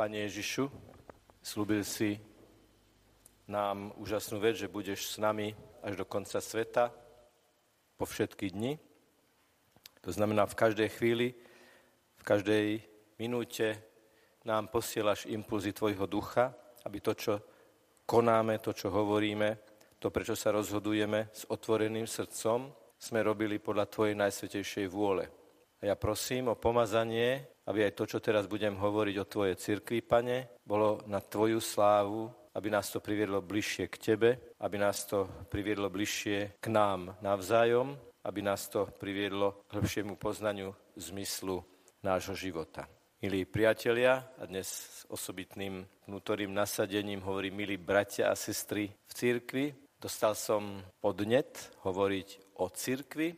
Pane Ježišu, slúbil si nám úžasnú vec, že budeš s nami až do konca sveta, po všetky dni. To znamená, v každej chvíli, v každej minúte nám posielaš impulzy Tvojho ducha, aby to, čo konáme, to, čo hovoríme, to, prečo sa rozhodujeme s otvoreným srdcom, sme robili podľa Tvojej najsvetejšej vôle. A ja prosím o pomazanie, aby aj to, čo teraz budem hovoriť o Tvojej cirkvi, Pane, bolo na Tvoju slávu, aby nás to priviedlo bližšie k Tebe, aby nás to priviedlo bližšie k nám navzájom, aby nás to priviedlo k hĺbšiemu poznaniu zmyslu nášho života. Milí priatelia, a dnes s osobitným vnútorným nasadením hovorím, milí bratia a sestry v cirkvi, dostal som podnet hovoriť o cirkvi,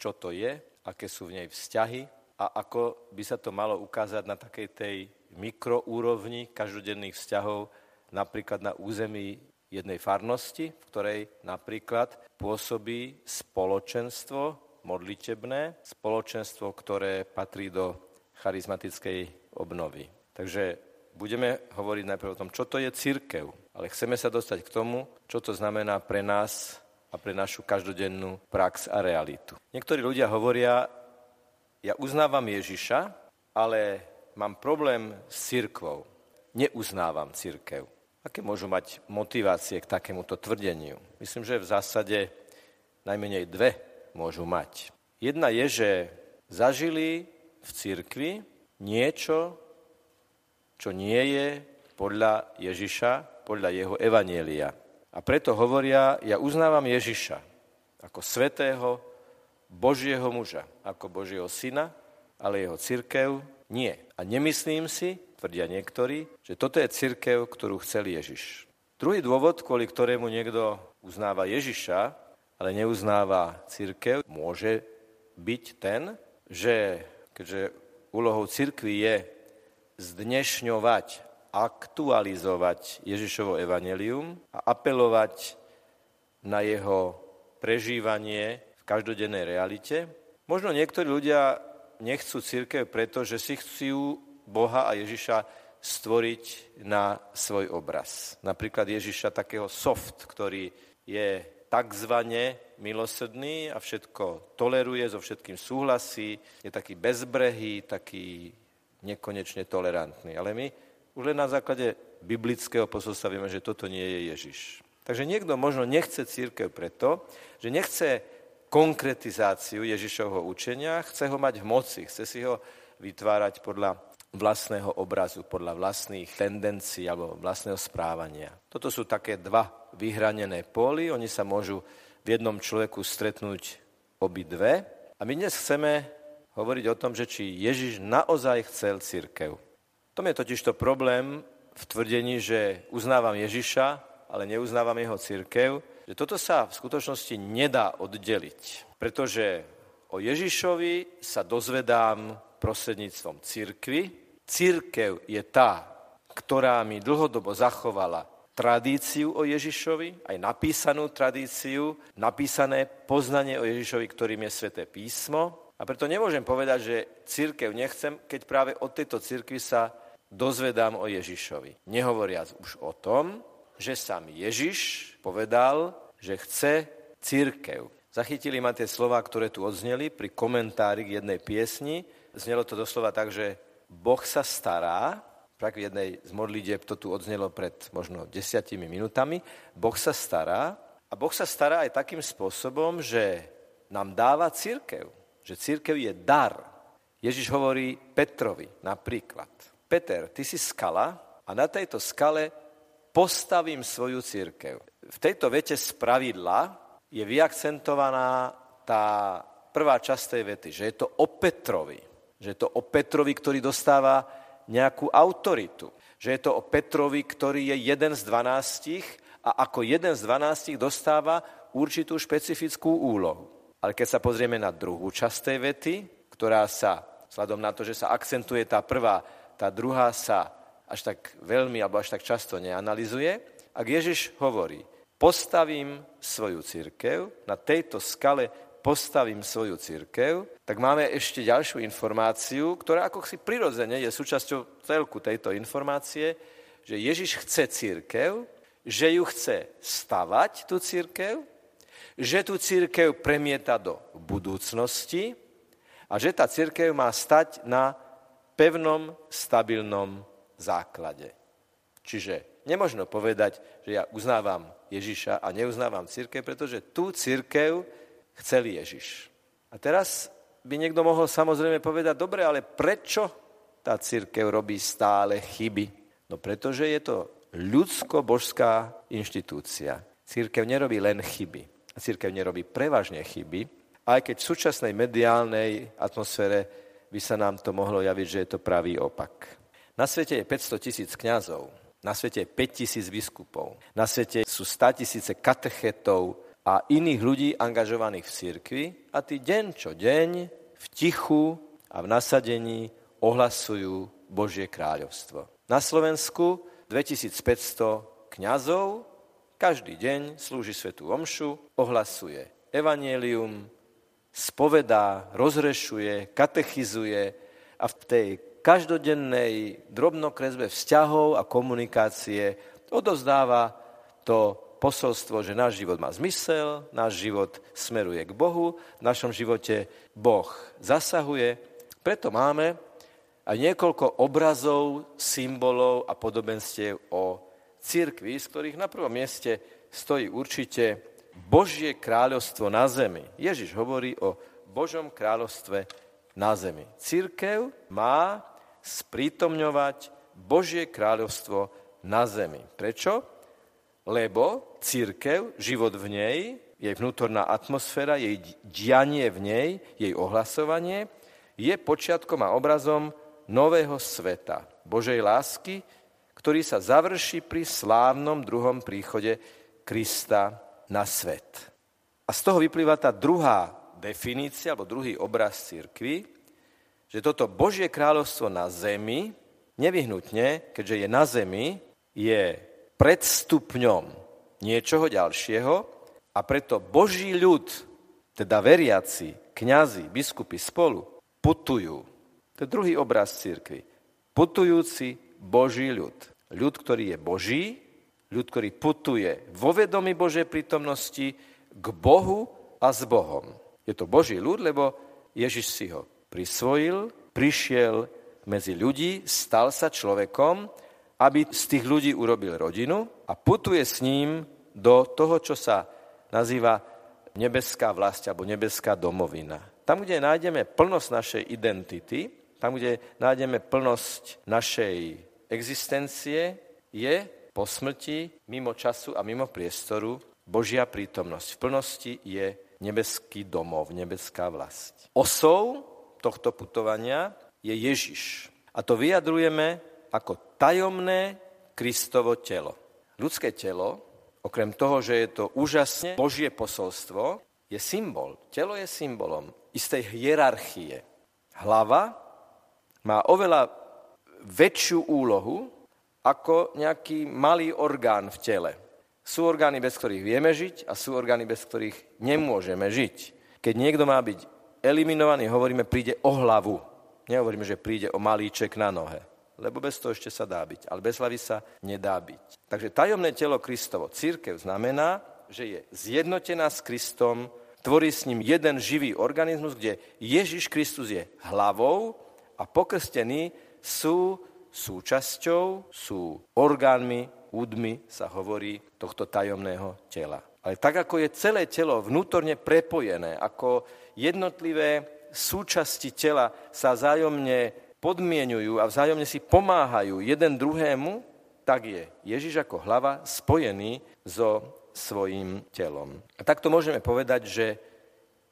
čo to je, aké sú v nej vzťahy a ako by sa to malo ukázať na takej tej mikroúrovni každodenných vzťahov, napríklad na území jednej farnosti, v ktorej napríklad pôsobí spoločenstvo modlitebné, spoločenstvo, ktoré patrí do charizmatickej obnovy. Takže budeme hovoriť najprv o tom, čo to je církev, ale chceme sa dostať k tomu, čo to znamená pre nás a pre našu každodennú prax a realitu. Niektorí ľudia hovoria, ja uznávam Ježiša, ale mám problém s církvou. Neuznávam církev. Aké môžu mať motivácie k takémuto tvrdeniu? Myslím, že v zásade najmenej dve môžu mať. Jedna je, že zažili v cirkvi niečo, čo nie je podľa Ježiša, podľa jeho evanielia. A preto hovoria, ja uznávam Ježiša ako svetého Božieho muža, ako Božieho syna, ale jeho cirkev nie. A nemyslím si, tvrdia niektorí, že toto je cirkev, ktorú chcel Ježiš. Druhý dôvod, kvôli ktorému niekto uznáva Ježiša, ale neuznáva cirkev, môže byť ten, že keďže úlohou cirkvi je zdnešňovať aktualizovať Ježišovo evanelium a apelovať na jeho prežívanie v každodennej realite. Možno niektorí ľudia nechcú církev preto, že si chcú Boha a Ježiša stvoriť na svoj obraz. Napríklad Ježiša takého soft, ktorý je takzvané milosrdný a všetko toleruje, so všetkým súhlasí, je taký bezbrehý, taký nekonečne tolerantný. Ale my už len na základe biblického posolstva vieme, že toto nie je Ježiš. Takže niekto možno nechce církev preto, že nechce konkretizáciu Ježišovho učenia, chce ho mať v moci, chce si ho vytvárať podľa vlastného obrazu, podľa vlastných tendencií alebo vlastného správania. Toto sú také dva vyhranené póly, oni sa môžu v jednom človeku stretnúť obidve. A my dnes chceme hovoriť o tom, že či Ježiš naozaj chcel církev. Tom je totiž to problém v tvrdení, že uznávam Ježiša, ale neuznávam jeho církev, že toto sa v skutočnosti nedá oddeliť, pretože o Ježišovi sa dozvedám prostredníctvom církvy. Církev je tá, ktorá mi dlhodobo zachovala tradíciu o Ježišovi, aj napísanú tradíciu, napísané poznanie o Ježišovi, ktorým je Sveté písmo. A preto nemôžem povedať, že církev nechcem, keď práve od tejto církvy sa dozvedám o Ježišovi. Nehovoriac už o tom, že sám Ježiš povedal, že chce církev. Zachytili ma tie slova, ktoré tu odzneli pri komentári k jednej piesni. Znelo to doslova tak, že Boh sa stará, tak v jednej z modlitieb to tu odznelo pred možno desiatimi minutami, Boh sa stará a Boh sa stará aj takým spôsobom, že nám dáva církev, že církev je dar. Ježiš hovorí Petrovi napríklad, Peter, ty si skala a na tejto skale postavím svoju církev. V tejto vete z pravidla je vyakcentovaná tá prvá časť tej vety, že je to o Petrovi. Že je to o Petrovi, ktorý dostáva nejakú autoritu. Že je to o Petrovi, ktorý je jeden z dvanástich a ako jeden z dvanástich dostáva určitú špecifickú úlohu. Ale keď sa pozrieme na druhú časť tej vety, ktorá sa, vzhľadom na to, že sa akcentuje tá prvá tá druhá sa až tak veľmi alebo až tak často neanalizuje. Ak Ježiš hovorí, postavím svoju církev, na tejto skale postavím svoju církev, tak máme ešte ďalšiu informáciu, ktorá ako si prirodzene je súčasťou celku tejto informácie, že Ježiš chce církev, že ju chce stavať, tú církev, že tú církev premieta do budúcnosti a že tá církev má stať na pevnom, stabilnom základe. Čiže nemožno povedať, že ja uznávam Ježiša a neuznávam církev, pretože tú církev chcel Ježiš. A teraz by niekto mohol samozrejme povedať, dobre, ale prečo tá církev robí stále chyby? No pretože je to ľudsko-božská inštitúcia. Církev nerobí len chyby. Církev nerobí prevažne chyby, aj keď v súčasnej mediálnej atmosfére by sa nám to mohlo javiť, že je to pravý opak. Na svete je 500 tisíc kňazov, na svete je 5 tisíc biskupov, na svete sú 100 tisíce katechetov a iných ľudí angažovaných v cirkvi a tí deň čo deň v tichu a v nasadení ohlasujú Božie kráľovstvo. Na Slovensku 2500 kňazov každý deň slúži svetú omšu, ohlasuje evanielium, spovedá, rozrešuje, katechizuje a v tej každodennej drobnokresbe vzťahov a komunikácie odozdáva to posolstvo, že náš život má zmysel, náš život smeruje k Bohu, v našom živote Boh zasahuje. Preto máme aj niekoľko obrazov, symbolov a podobenstiev o církvi, z ktorých na prvom mieste stojí určite Božie kráľovstvo na zemi. Ježiš hovorí o Božom kráľovstve na zemi. Církev má sprítomňovať Božie kráľovstvo na zemi. Prečo? Lebo církev, život v nej, jej vnútorná atmosféra, jej dianie v nej, jej ohlasovanie, je počiatkom a obrazom nového sveta, Božej lásky, ktorý sa završí pri slávnom druhom príchode Krista na svet. A z toho vyplýva tá druhá definícia, alebo druhý obraz církvy, že toto Božie kráľovstvo na zemi, nevyhnutne, keďže je na zemi, je predstupňom niečoho ďalšieho a preto Boží ľud, teda veriaci, kňazi, biskupy spolu, putujú. To je druhý obraz církvy. Putujúci Boží ľud. Ľud, ktorý je Boží, ľud, ktorý putuje vo vedomí Božej prítomnosti k Bohu a s Bohom. Je to Boží ľud, lebo Ježiš si ho prisvojil, prišiel medzi ľudí, stal sa človekom, aby z tých ľudí urobil rodinu a putuje s ním do toho, čo sa nazýva nebeská vlast alebo nebeská domovina. Tam, kde nájdeme plnosť našej identity, tam, kde nájdeme plnosť našej existencie, je po smrti, mimo času a mimo priestoru, Božia prítomnosť. V plnosti je nebeský domov, nebeská vlast. Osou tohto putovania je Ježiš. A to vyjadrujeme ako tajomné Kristovo telo. Ľudské telo okrem toho, že je to úžasne Božie posolstvo, je symbol. Telo je symbolom istej hierarchie. Hlava má oveľa väčšiu úlohu ako nejaký malý orgán v tele. Sú orgány, bez ktorých vieme žiť a sú orgány, bez ktorých nemôžeme žiť. Keď niekto má byť eliminovaný, hovoríme, príde o hlavu. Nehovoríme, že príde o malíček na nohe lebo bez toho ešte sa dá byť, ale bez hlavy sa nedá byť. Takže tajomné telo Kristovo, církev, znamená, že je zjednotená s Kristom, tvorí s ním jeden živý organizmus, kde Ježiš Kristus je hlavou a pokrstení sú súčasťou, sú orgánmi, údmi, sa hovorí, tohto tajomného tela. Ale tak, ako je celé telo vnútorne prepojené, ako jednotlivé súčasti tela sa zájomne podmienujú a vzájomne si pomáhajú jeden druhému, tak je Ježiš ako hlava spojený so svojím telom. A takto môžeme povedať, že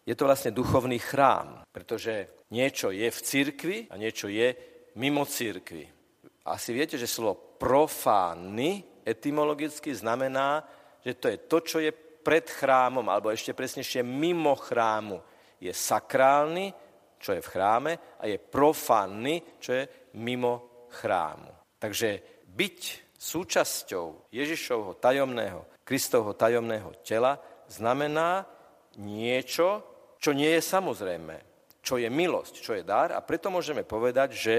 je to vlastne duchovný chrám, pretože niečo je v cirkvi a niečo je mimo cirkvi. Asi viete, že slovo profánny etymologicky znamená, že to je to, čo je pred chrámom, alebo ešte presnejšie mimo chrámu. Je sakrálny čo je v chráme, a je profánny, čo je mimo chrámu. Takže byť súčasťou Ježišovho tajomného, Kristovho tajomného tela znamená niečo, čo nie je samozrejme, čo je milosť, čo je dar a preto môžeme povedať, že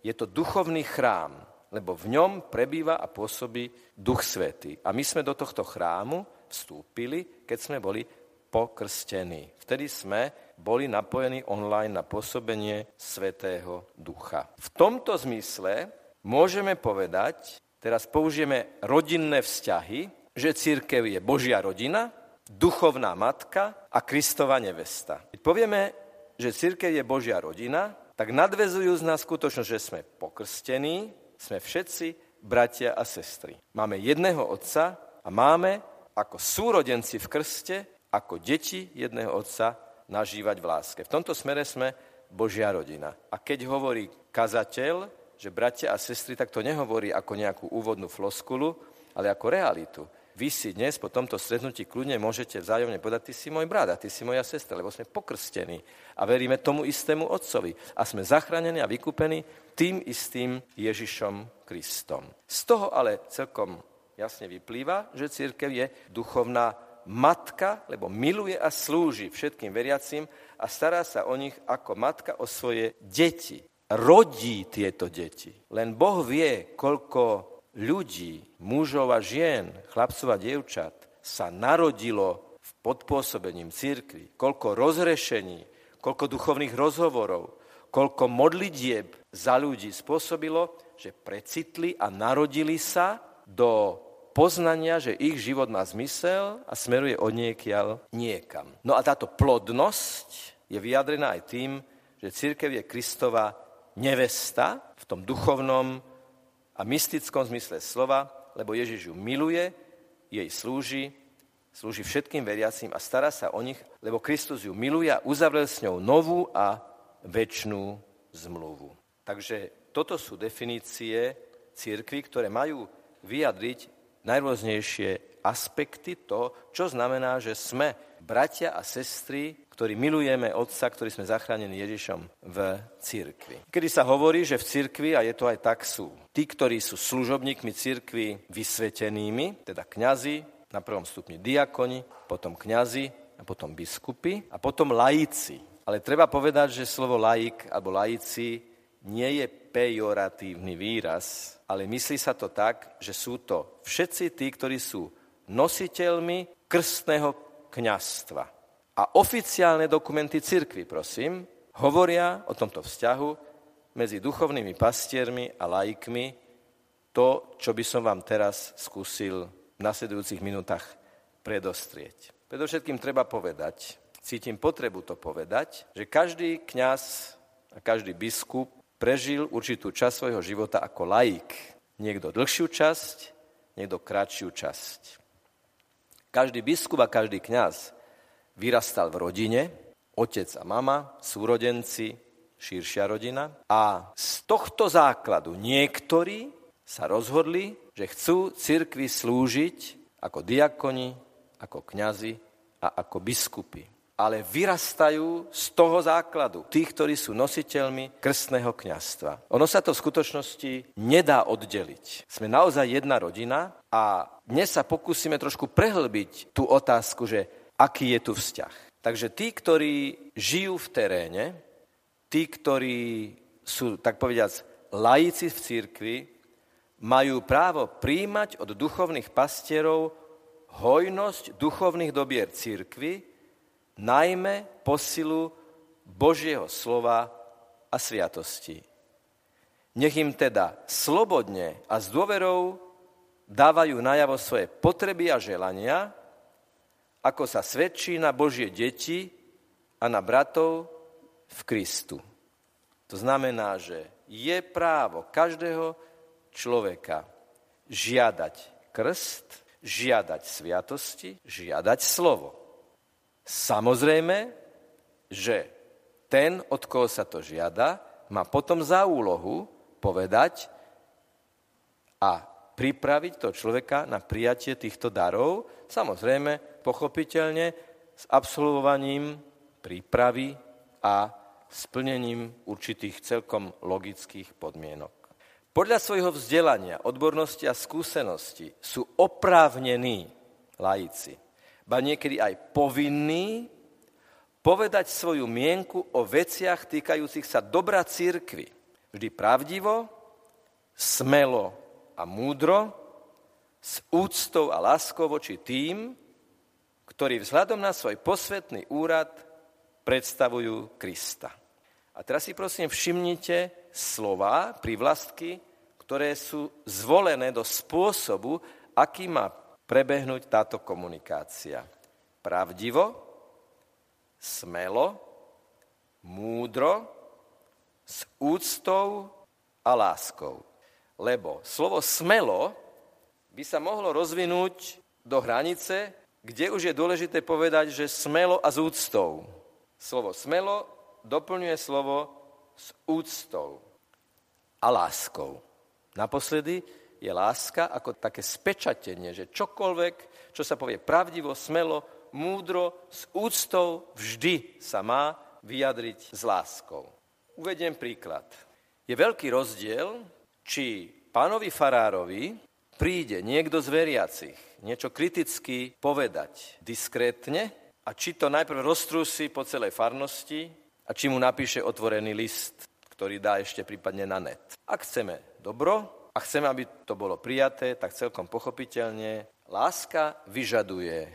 je to duchovný chrám, lebo v ňom prebýva a pôsobí Duch Svetý. A my sme do tohto chrámu vstúpili, keď sme boli pokrstení. Vtedy sme boli napojení online na pôsobenie Svetého Ducha. V tomto zmysle môžeme povedať, teraz použijeme rodinné vzťahy, že církev je Božia rodina, duchovná matka a Kristova nevesta. Keď povieme, že církev je Božia rodina, tak nadvezujú z nás skutočnosť, že sme pokrstení, sme všetci bratia a sestry. Máme jedného otca a máme ako súrodenci v krste, ako deti jedného otca nažívať v láske. V tomto smere sme Božia rodina. A keď hovorí kazateľ, že bratia a sestry, tak to nehovorí ako nejakú úvodnú floskulu, ale ako realitu. Vy si dnes po tomto stretnutí kľudne môžete vzájomne povedať, ty si môj brat a ty si moja sestra, lebo sme pokrstení a veríme tomu istému Otcovi a sme zachránení a vykúpení tým istým Ježišom Kristom. Z toho ale celkom jasne vyplýva, že církev je duchovná matka, lebo miluje a slúži všetkým veriacim a stará sa o nich ako matka o svoje deti. Rodí tieto deti. Len Boh vie, koľko ľudí, mužov a žien, chlapcov a dievčat sa narodilo v podpôsobením církvy, koľko rozrešení, koľko duchovných rozhovorov, koľko modlitieb za ľudí spôsobilo, že precitli a narodili sa do poznania, že ich život má zmysel a smeruje od niekiaľ niekam. No a táto plodnosť je vyjadrená aj tým, že církev je Kristova nevesta v tom duchovnom a mystickom zmysle slova, lebo Ježiš ju miluje, jej slúži, slúži všetkým veriacím a stará sa o nich, lebo Kristus ju miluje a uzavrel s ňou novú a väčšnú zmluvu. Takže toto sú definície církvy, ktoré majú vyjadriť najrôznejšie aspekty to, čo znamená, že sme bratia a sestry ktorí milujeme Otca, ktorý sme zachránení Ježišom v církvi. Kedy sa hovorí, že v církvi, a je to aj tak, sú tí, ktorí sú služobníkmi církvy vysvetenými, teda kňazi, na prvom stupni diakoni, potom kňazi a potom biskupy a potom laici. Ale treba povedať, že slovo laik alebo laici nie je pejoratívny výraz, ale myslí sa to tak, že sú to všetci tí, ktorí sú nositeľmi krstného kňastva a oficiálne dokumenty cirkvy, prosím, hovoria o tomto vzťahu medzi duchovnými pastiermi a laikmi to, čo by som vám teraz skúsil v nasledujúcich minútach predostrieť. Predovšetkým treba povedať, cítim potrebu to povedať, že každý kňaz a každý biskup prežil určitú časť svojho života ako laik. Niekto dlhšiu časť, niekto kratšiu časť. Každý biskup a každý kňaz Vyrastal v rodine, otec a mama, súrodenci, širšia rodina. A z tohto základu niektorí sa rozhodli, že chcú cirkvi slúžiť ako diakoni, ako kňazi a ako biskupy. Ale vyrastajú z toho základu, tých, ktorí sú nositeľmi krstného kňastva. Ono sa to v skutočnosti nedá oddeliť. Sme naozaj jedna rodina a dnes sa pokúsime trošku prehlbiť tú otázku, že aký je tu vzťah. Takže tí, ktorí žijú v teréne, tí, ktorí sú, tak povediac, laici v církvi, majú právo príjmať od duchovných pastierov hojnosť duchovných dobier církvy, najmä posilu Božieho slova a sviatosti. Nech im teda slobodne a s dôverou dávajú najavo svoje potreby a želania, ako sa svedčí na Božie deti a na bratov v Kristu. To znamená, že je právo každého človeka žiadať krst, žiadať sviatosti, žiadať slovo. Samozrejme, že ten, od koho sa to žiada, má potom za úlohu povedať a pripraviť to človeka na prijatie týchto darov, samozrejme, pochopiteľne, s absolvovaním prípravy a splnením určitých celkom logických podmienok. Podľa svojho vzdelania, odbornosti a skúsenosti sú oprávnení laici, ba niekedy aj povinní povedať svoju mienku o veciach týkajúcich sa dobra církvy. Vždy pravdivo, smelo a múdro, s úctou a láskou voči tým, ktorí vzhľadom na svoj posvetný úrad predstavujú Krista. A teraz si prosím všimnite slova, prívlastky, ktoré sú zvolené do spôsobu, aký má prebehnúť táto komunikácia. Pravdivo, smelo, múdro, s úctou a láskou. Lebo slovo smelo by sa mohlo rozvinúť do hranice, kde už je dôležité povedať, že smelo a s úctou. Slovo smelo doplňuje slovo s úctou a láskou. Naposledy je láska ako také spečatenie, že čokoľvek, čo sa povie pravdivo, smelo, múdro, s úctou, vždy sa má vyjadriť s láskou. Uvediem príklad. Je veľký rozdiel, či pánovi farárovi príde niekto z veriacich niečo kriticky povedať diskrétne a či to najprv roztrúsi po celej farnosti a či mu napíše otvorený list, ktorý dá ešte prípadne na net. Ak chceme dobro, a chceme, aby to bolo prijaté, tak celkom pochopiteľne láska vyžaduje,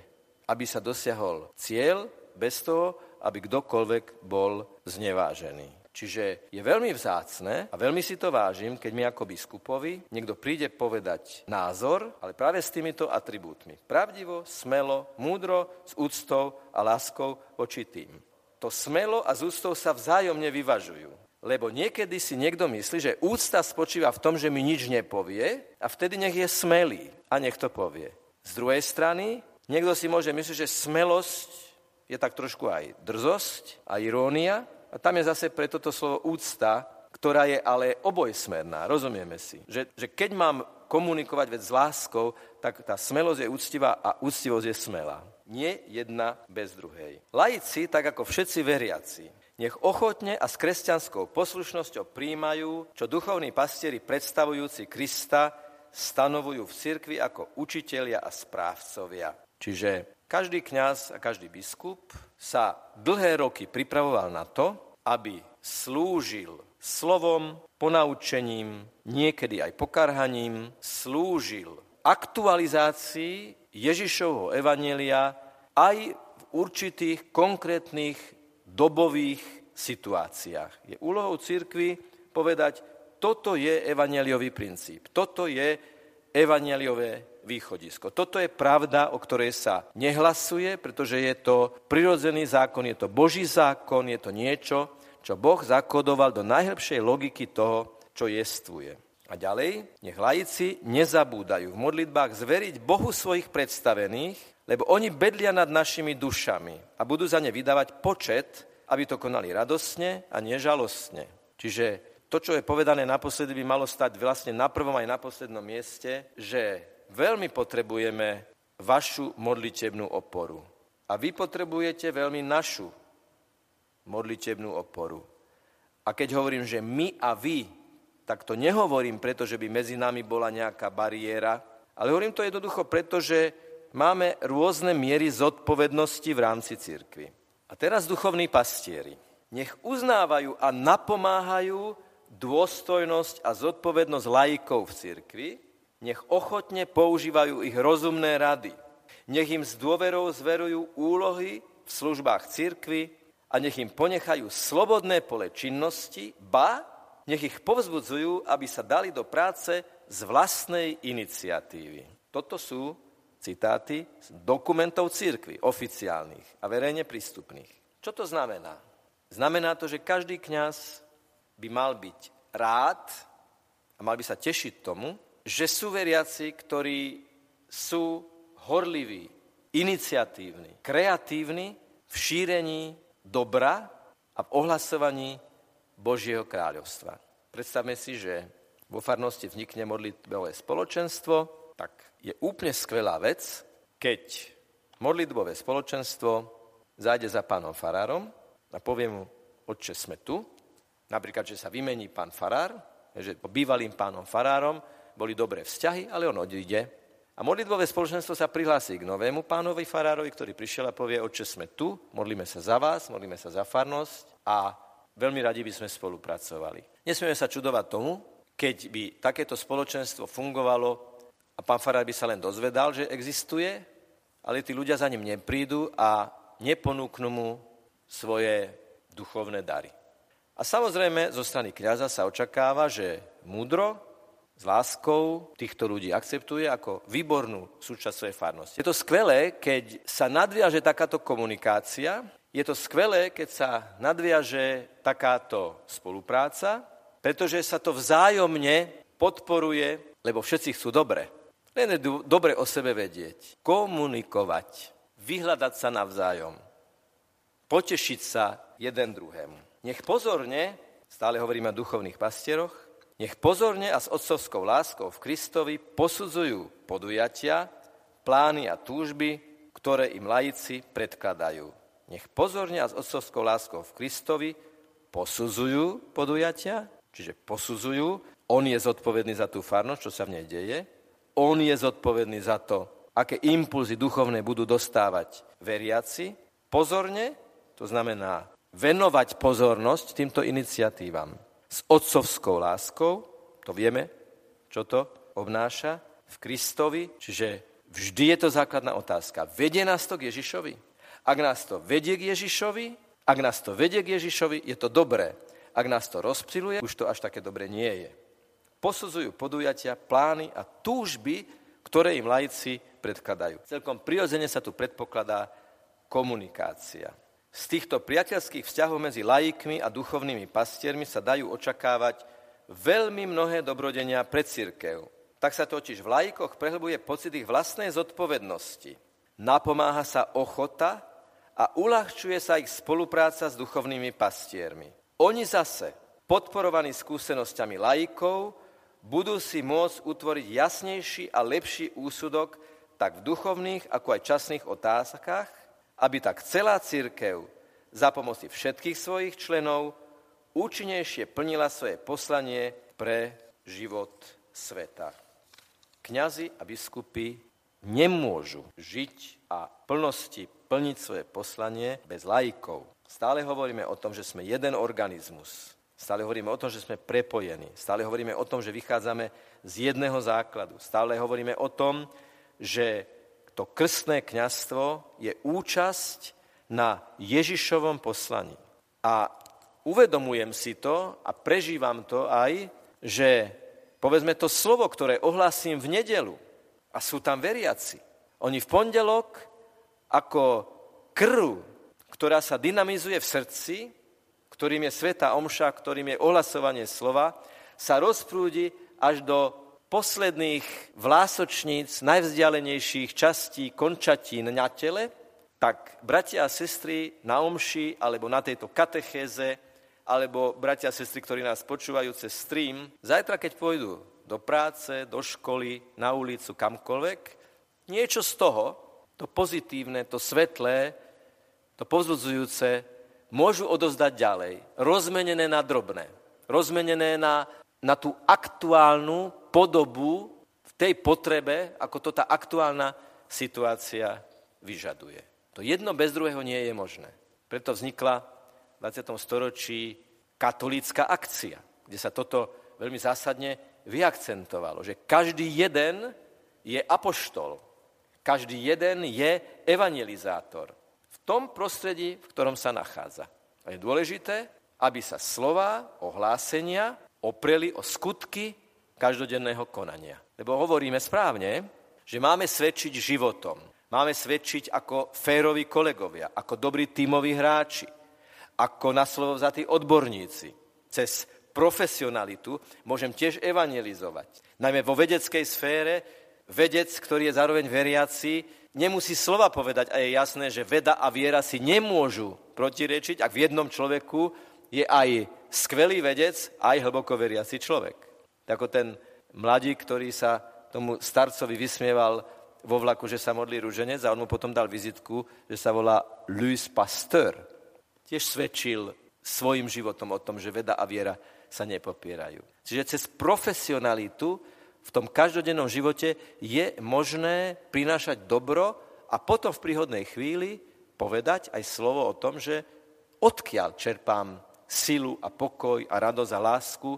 aby sa dosiahol cieľ bez toho, aby kdokoľvek bol znevážený. Čiže je veľmi vzácne a veľmi si to vážim, keď mi ako biskupovi niekto príde povedať názor, ale práve s týmito atribútmi. Pravdivo, smelo, múdro, s úctou a láskou voči tým. To smelo a s úctou sa vzájomne vyvažujú. Lebo niekedy si niekto myslí, že úcta spočíva v tom, že mi nič nepovie a vtedy nech je smelý a nech to povie. Z druhej strany, niekto si môže myslieť, že smelosť je tak trošku aj drzosť a irónia a tam je zase pre toto slovo úcta, ktorá je ale obojsmerná, rozumieme si. Že, že keď mám komunikovať vec s láskou, tak tá smelosť je úctivá a úctivosť je smelá. Nie jedna bez druhej. Laici, tak ako všetci veriaci, nech ochotne a s kresťanskou poslušnosťou príjmajú, čo duchovní pastieri predstavujúci Krista stanovujú v cirkvi ako učitelia a správcovia. Čiže každý kňaz a každý biskup sa dlhé roky pripravoval na to, aby slúžil slovom, ponaučením, niekedy aj pokarhaním, slúžil aktualizácii Ježišovho evanelia aj v určitých konkrétnych dobových situáciách. Je úlohou církvy povedať, toto je evaneliový princíp, toto je evaneliové východisko. Toto je pravda, o ktorej sa nehlasuje, pretože je to prirodzený zákon, je to Boží zákon, je to niečo, čo Boh zakodoval do najhlbšej logiky toho, čo jestvuje. A ďalej, nech laici nezabúdajú v modlitbách zveriť Bohu svojich predstavených, lebo oni bedlia nad našimi dušami a budú za ne vydávať počet, aby to konali radosne a nežalostne. Čiže to, čo je povedané naposledy, by malo stať vlastne na prvom aj na poslednom mieste, že veľmi potrebujeme vašu modlitebnú oporu. A vy potrebujete veľmi našu modlitebnú oporu. A keď hovorím, že my a vy, tak to nehovorím, pretože by medzi nami bola nejaká bariéra, ale hovorím to jednoducho preto, že máme rôzne miery zodpovednosti v rámci cirkvi. A teraz duchovní pastieri. Nech uznávajú a napomáhajú dôstojnosť a zodpovednosť laikov v cirkvi, nech ochotne používajú ich rozumné rady. Nech im s dôverou zverujú úlohy v službách cirkvi a nech im ponechajú slobodné pole činnosti, ba nech ich povzbudzujú, aby sa dali do práce z vlastnej iniciatívy. Toto sú citáty z dokumentov církvy, oficiálnych a verejne prístupných. Čo to znamená? Znamená to, že každý kňaz by mal byť rád a mal by sa tešiť tomu, že sú veriaci, ktorí sú horliví, iniciatívni, kreatívni v šírení dobra a v ohlasovaní Božieho kráľovstva. Predstavme si, že vo farnosti vznikne modlitbové spoločenstvo, tak je úplne skvelá vec, keď modlitbové spoločenstvo zájde za pánom farárom a povie mu, otče, sme tu, napríklad, že sa vymení pán farár, že bývalým pánom farárom boli dobré vzťahy, ale on odíde A modlitbové spoločenstvo sa prihlási k novému pánovi farárovi, ktorý prišiel a povie, oče, sme tu, modlíme sa za vás, modlíme sa za farnosť a veľmi radi by sme spolupracovali. Nesmieme sa čudovať tomu, keď by takéto spoločenstvo fungovalo a pán farár by sa len dozvedal, že existuje, ale tí ľudia za ním neprídu a neponúknú mu svoje duchovné dary. A samozrejme, zo strany kniaza sa očakáva, že múdro, s láskou týchto ľudí akceptuje ako výbornú súčasť svojej farnosti. Je to skvelé, keď sa nadviaže takáto komunikácia, je to skvelé, keď sa nadviaže takáto spolupráca, pretože sa to vzájomne podporuje, lebo všetci chcú dobre. Len je dobre o sebe vedieť, komunikovať, vyhľadať sa navzájom, potešiť sa jeden druhému. Nech pozorne, stále hovoríme o duchovných pastieroch, nech pozorne a s otcovskou láskou v Kristovi posudzujú podujatia, plány a túžby, ktoré im laici predkladajú. Nech pozorne a s otcovskou láskou v Kristovi posudzujú podujatia, čiže posudzujú, on je zodpovedný za tú farnosť, čo sa v nej deje, on je zodpovedný za to, aké impulzy duchovné budú dostávať veriaci. Pozorne, to znamená venovať pozornosť týmto iniciatívam s otcovskou láskou, to vieme, čo to obnáša, v Kristovi, čiže vždy je to základná otázka. Vedie nás to k Ježišovi? Ak nás to vedie k Ježišovi, ak nás to vedie k Ježišovi, je to dobré. Ak nás to rozptiluje, už to až také dobre nie je. Posudzujú podujatia, plány a túžby, ktoré im laici predkladajú. Celkom prirodzene sa tu predpokladá komunikácia. Z týchto priateľských vzťahov medzi laikmi a duchovnými pastiermi sa dajú očakávať veľmi mnohé dobrodenia pre církev. Tak sa totiž v laikoch prehlbuje pocit ich vlastnej zodpovednosti. Napomáha sa ochota a uľahčuje sa ich spolupráca s duchovnými pastiermi. Oni zase, podporovaní skúsenosťami laikov, budú si môcť utvoriť jasnejší a lepší úsudok tak v duchovných, ako aj časných otázkach, aby tak celá církev za pomoci všetkých svojich členov účinnejšie plnila svoje poslanie pre život sveta. Kňazi a biskupy nemôžu žiť a plnosti plniť svoje poslanie bez laikov. Stále hovoríme o tom, že sme jeden organizmus. Stále hovoríme o tom, že sme prepojení. Stále hovoríme o tom, že vychádzame z jedného základu. Stále hovoríme o tom, že to krstné kňastvo je účasť na Ježišovom poslaní. A uvedomujem si to a prežívam to aj, že povedzme to slovo, ktoré ohlasím v nedelu a sú tam veriaci. Oni v pondelok ako krv, ktorá sa dynamizuje v srdci, ktorým je sveta omša, ktorým je ohlasovanie slova, sa rozprúdi až do posledných vlásočníc, najvzdialenejších častí končatín na tele, tak bratia a sestry na omši alebo na tejto katechéze, alebo bratia a sestry, ktorí nás počúvajú cez stream, zajtra, keď pôjdu do práce, do školy, na ulicu, kamkoľvek, niečo z toho, to pozitívne, to svetlé, to povzbudzujúce, môžu odozdať ďalej, rozmenené na drobné, rozmenené na, na tú aktuálnu podobu v tej potrebe, ako to tá aktuálna situácia vyžaduje. To jedno bez druhého nie je možné. Preto vznikla v 20. storočí katolícka akcia, kde sa toto veľmi zásadne vyakcentovalo, že každý jeden je apoštol, každý jeden je evangelizátor v tom prostredí, v ktorom sa nachádza. A je dôležité, aby sa slova, ohlásenia opreli o skutky každodenného konania. Lebo hovoríme správne, že máme svedčiť životom. Máme svedčiť ako féroví kolegovia, ako dobrí tímoví hráči, ako na slovo vzatí odborníci. Cez profesionalitu môžem tiež evangelizovať. Najmä vo vedeckej sfére vedec, ktorý je zároveň veriaci, nemusí slova povedať a je jasné, že veda a viera si nemôžu protirečiť, ak v jednom človeku je aj skvelý vedec, aj hlboko veriaci človek. Ako ten mladík, ktorý sa tomu starcovi vysmieval vo vlaku, že sa modlí rúženec a on mu potom dal vizitku, že sa volá Louis Pasteur. Tiež svedčil svojim životom o tom, že veda a viera sa nepopierajú. Čiže cez profesionalitu v tom každodennom živote je možné prinášať dobro a potom v príhodnej chvíli povedať aj slovo o tom, že odkiaľ čerpám silu a pokoj a radosť a lásku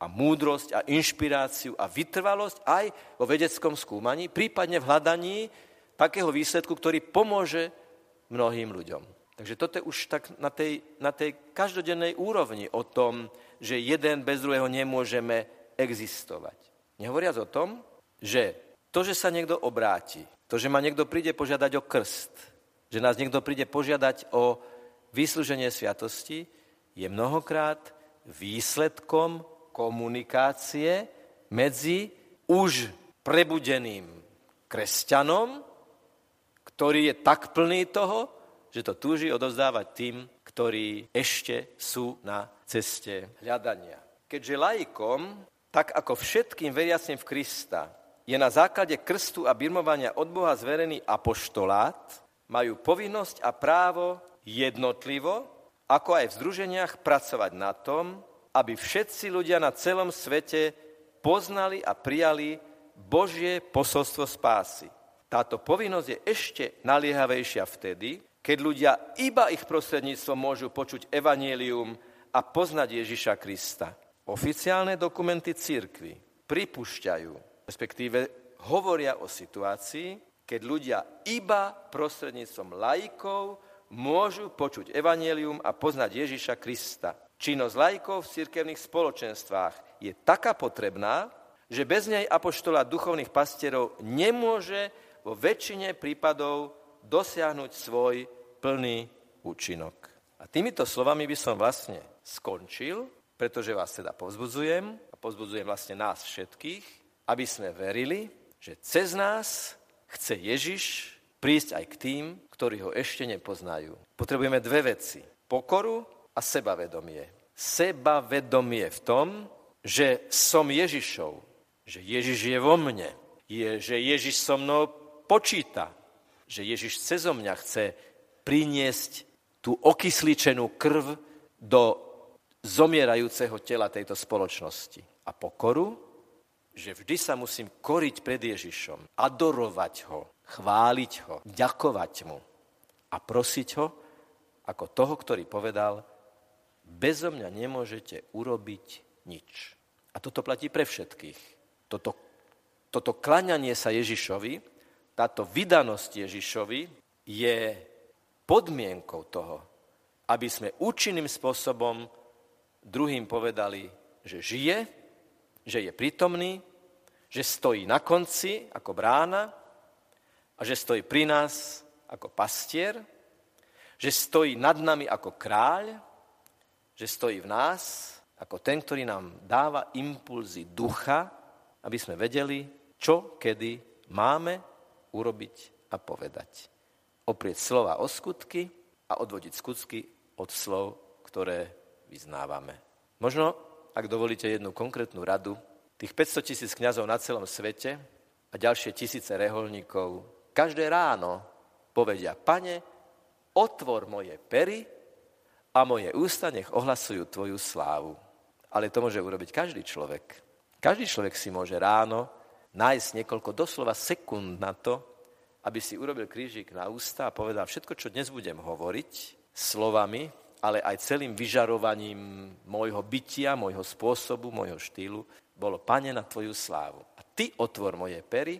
a múdrosť a inšpiráciu a vytrvalosť aj vo vedeckom skúmaní, prípadne v hľadaní takého výsledku, ktorý pomôže mnohým ľuďom. Takže toto je už tak na tej, na tej každodennej úrovni o tom, že jeden bez druhého nemôžeme existovať. Nehovoriac o tom, že to, že sa niekto obráti, to, že ma niekto príde požiadať o krst, že nás niekto príde požiadať o vyslúženie sviatosti, je mnohokrát výsledkom komunikácie medzi už prebudeným kresťanom, ktorý je tak plný toho, že to túži odovzdávať tým, ktorí ešte sú na ceste hľadania. Keďže laikom, tak ako všetkým veriacim v Krista, je na základe krstu a birmovania od Boha zverený apoštolát, majú povinnosť a právo jednotlivo, ako aj v združeniach, pracovať na tom, aby všetci ľudia na celom svete poznali a prijali Božie posolstvo spásy. Táto povinnosť je ešte naliehavejšia vtedy, keď ľudia iba ich prostredníctvom môžu počuť evanílium a poznať Ježiša Krista. Oficiálne dokumenty církvy pripúšťajú, respektíve hovoria o situácii, keď ľudia iba prostredníctvom laikov môžu počuť evanílium a poznať Ježiša Krista. Činnosť laikov v cirkevných spoločenstvách je taká potrebná, že bez nej apoštola duchovných pastierov nemôže vo väčšine prípadov dosiahnuť svoj plný účinok. A týmito slovami by som vlastne skončil, pretože vás teda povzbudzujem a povzbudzujem vlastne nás všetkých, aby sme verili, že cez nás chce Ježiš prísť aj k tým, ktorí ho ešte nepoznajú. Potrebujeme dve veci. Pokoru a sebavedomie. Sebavedomie v tom, že som Ježišov, že Ježiš je vo mne, je, že Ježiš so mnou počíta, že Ježiš cez mňa chce priniesť tú okysličenú krv do zomierajúceho tela tejto spoločnosti. A pokoru, že vždy sa musím koriť pred Ježišom, adorovať ho, chváliť ho, ďakovať mu a prosiť ho ako toho, ktorý povedal, bezo mňa nemôžete urobiť nič. A toto platí pre všetkých. Toto, toto klaňanie sa Ježišovi, táto vydanosť Ježišovi je podmienkou toho, aby sme účinným spôsobom druhým povedali, že žije, že je prítomný, že stojí na konci ako brána že stojí pri nás ako pastier, že stojí nad nami ako kráľ, že stojí v nás ako ten, ktorý nám dáva impulzy ducha, aby sme vedeli, čo kedy máme urobiť a povedať oprieť slova o skutky a odvodiť skutky od slov, ktoré vyznávame. Možno, ak dovolíte jednu konkrétnu radu, tých 500 tisíc kňazov na celom svete a ďalšie tisíce reholníkov každé ráno povedia, pane, otvor moje pery a moje ústa nech ohlasujú tvoju slávu. Ale to môže urobiť každý človek. Každý človek si môže ráno nájsť niekoľko doslova sekúnd na to, aby si urobil krížik na ústa a povedal všetko, čo dnes budem hovoriť slovami, ale aj celým vyžarovaním môjho bytia, môjho spôsobu, môjho štýlu, bolo, pane, na tvoju slávu. A ty otvor moje pery,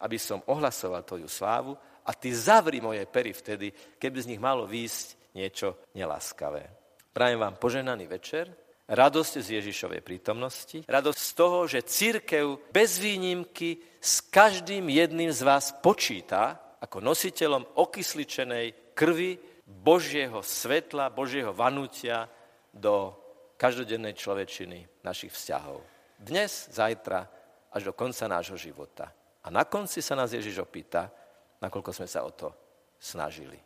aby som ohlasoval tvoju slávu a ty zavri moje pery vtedy, keby z nich malo výjsť niečo neláskavé. Prajem vám poženaný večer, radosť z Ježišovej prítomnosti, radosť z toho, že církev bez výnimky s každým jedným z vás počíta ako nositeľom okysličenej krvi Božieho svetla, Božieho vanútia do každodennej človečiny našich vzťahov. Dnes, zajtra, až do konca nášho života. A na konci sa nás Ježiš opýta, nakoľko sme sa o to snažili.